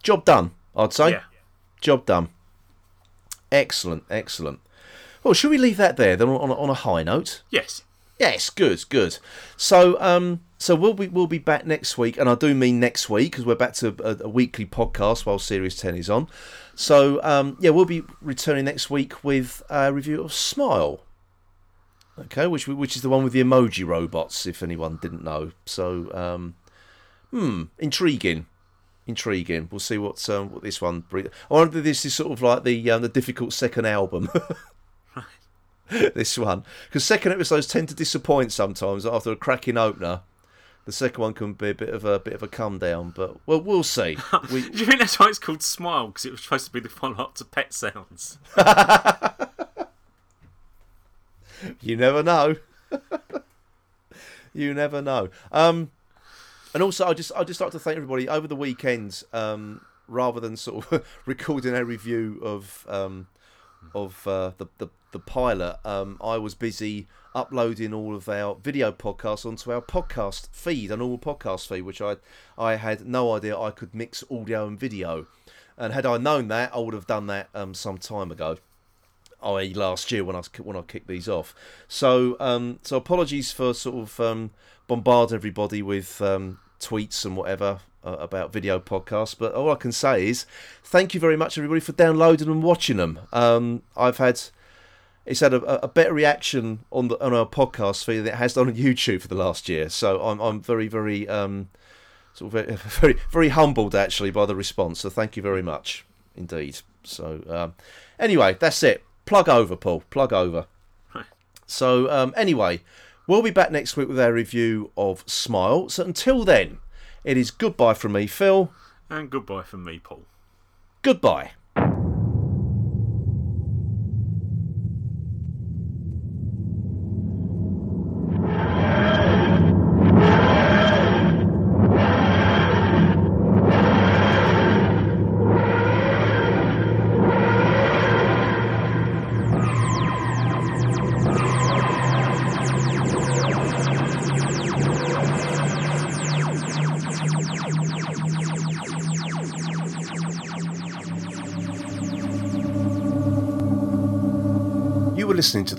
job done. I'd say. Yeah. Job done. Excellent, excellent. Well, should we leave that there then on, on a high note? Yes. Yes, good, good. So, um, so we'll be we'll be back next week, and I do mean next week because we're back to a, a weekly podcast while Series Ten is on. So, um, yeah, we'll be returning next week with a review of Smile. Okay, which which is the one with the emoji robots, if anyone didn't know. So, um, hmm, intriguing, intriguing. We'll see what um, what this one brings. I wonder if this is sort of like the um, the difficult second album. this one because second episodes tend to disappoint sometimes after a cracking opener. The second one can be a bit of a bit of a come down, but well, we'll see. We, Do you think that's why it's called Smile? Because it was supposed to be the follow up to Pet Sounds. you never know. you never know. Um, and also, I just I just like to thank everybody over the weekend. Um, rather than sort of recording a review of um, of uh, the, the the pilot, um, I was busy uploading all of our video podcasts onto our podcast feed, a normal podcast feed, which I I had no idea I could mix audio and video. And had I known that, I would have done that um, some time ago i.e. last year when I when I kicked these off. So um, so apologies for sort of um, everybody with um, tweets and whatever uh, about video podcasts. But all I can say is thank you very much everybody for downloading and watching them. Um, I've had it's had a, a better reaction on the on our podcast feed than it has done on YouTube for the last year. So I'm I'm very very um, sort of very very, very humbled actually by the response. So thank you very much indeed. So um, anyway, that's it plug over, Paul. Plug over. So, um, anyway, we'll be back next week with our review of Smile. So, until then, it is goodbye from me, Phil. And goodbye from me, Paul. Goodbye.